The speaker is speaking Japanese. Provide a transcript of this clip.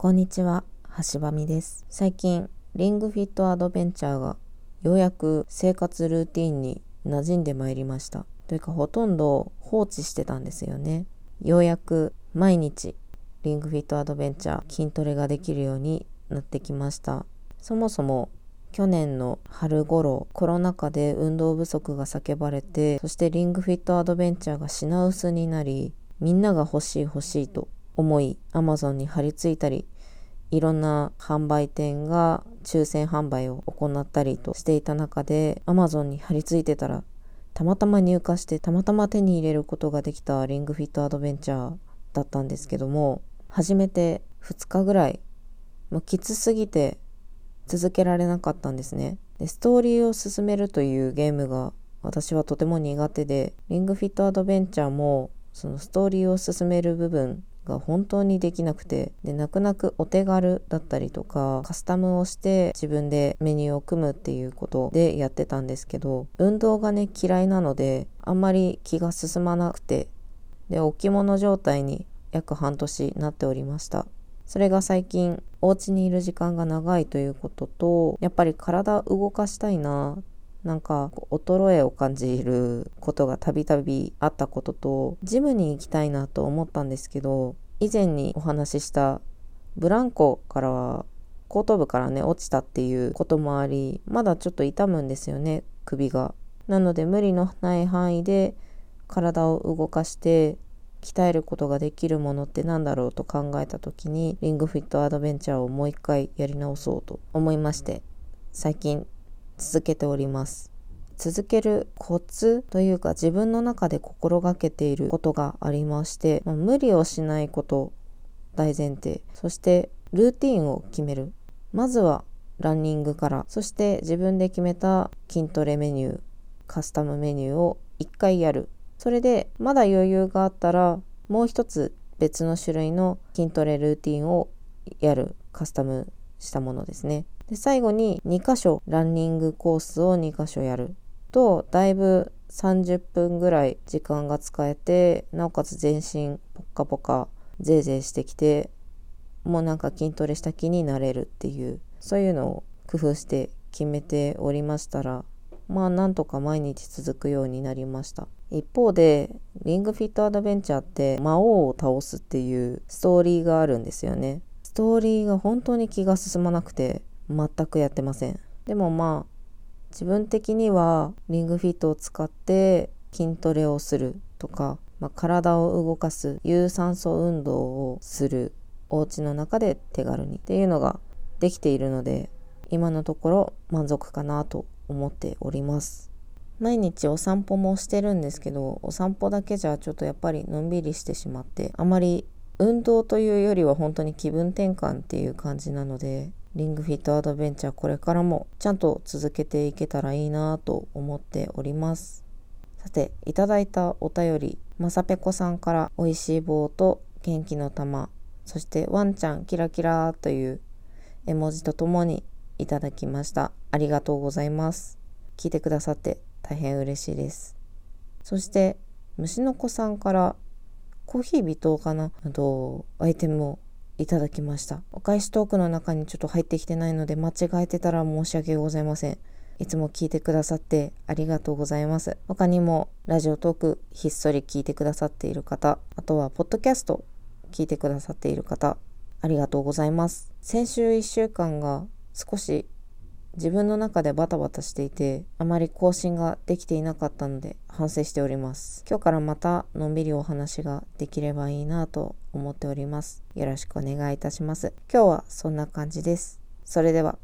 こんにちは、橋場美です。最近、リングフィットアドベンチャーがようやく生活ルーティンに馴染んでまいりました。というか、ほとんど放置してたんですよね。ようやく毎日、リングフィットアドベンチャー筋トレができるようになってきました。そもそも去年の春頃コロナ禍で運動不足が叫ばれてそしてリングフィットアドベンチャーが品薄になりみんなが欲しい欲しいと思い Amazon に張り付いたりいろんな販売店が抽選販売を行ったりとしていた中で Amazon に張り付いてたらたまたま入荷してたまたま手に入れることができたリングフィットアドベンチャーだったんですけども初めて2日ぐらいもうきつすぎて続けられなかったんですね。でストーリーを進めるというゲームが私はとても苦手でリングフィットアドベンチャーもそのストーリーを進める部分が本当にできなくてで泣く泣くお手軽だったりとかカスタムをして自分でメニューを組むっていうことでやってたんですけど運動がね嫌いなのであんまり気が進まなくてで置物状態に約半年なっておりました。それが最近お家にいる時間が長いということとやっぱり体動かしたいななんか衰えを感じることがたびたびあったこととジムに行きたいなと思ったんですけど以前にお話ししたブランコからは後頭部からね落ちたっていうこともありまだちょっと痛むんですよね首が。なので無理のない範囲で体を動かして鍛えることができるものって何だろうと考えた時にリングフィットアドベンチャーをもう一回やり直そうと思いまして最近続けております。続けるコツというか自分の中で心がけていることがありまして、まあ、無理をしないこと大前提。そしてルーティンを決める。まずはランニングから。そして自分で決めた筋トレメニューカスタムメニューを1回やる。それでまだ余裕があったらもう一つ別の種類の筋トレルーティンをやる。カスタムしたものですね。で最後に2箇所ランニングコースを2箇所やる。とだいぶ30分ぐらい時間が使えてなおかつ全身ポッカポカゼーゼーしてきてもうなんか筋トレした気になれるっていうそういうのを工夫して決めておりましたらまあなんとか毎日続くようになりました。一方でリングフィットアドベンチャーって魔王を倒すっていうストーリーがあるんですよね。ストーリーが本当に気が進まなくて全くやってません。でもまあ自分的にはリングフィットを使って筋トレをするとか、まあ、体を動かす有酸素運動をするお家の中で手軽にっていうのができているので今のところ満足かなと思っております。毎日お散歩もしてるんですけどお散歩だけじゃちょっとやっぱりのんびりしてしまってあまり運動というよりは本当に気分転換っていう感じなのでリングフィットアドベンチャーこれからもちゃんと続けていけたらいいなと思っております。さていただいたお便りまさぺこさんから美味しい棒と元気の玉そしてワンちゃんキラキラという絵文字とともにいただきました。ありがとうございます。聞いてくださって大変嬉しいです。そして虫の子さんからコーヒー微糖かな？などアイテムをいただきました。お返しトークの中にちょっと入ってきてないので間違えてたら申し訳ございません。いつも聞いてくださってありがとうございます。他にもラジオトークひっそり聞いてくださっている方あとはポッドキャスト聞いてくださっている方ありがとうございます。先週1週間が少し自分の中でバタバタしていてあまり更新ができていなかったので反省しております。今日からまたのんびりお話ができればいいなと思っております。よろしくお願いいたします。今日はそんな感じです。それでは。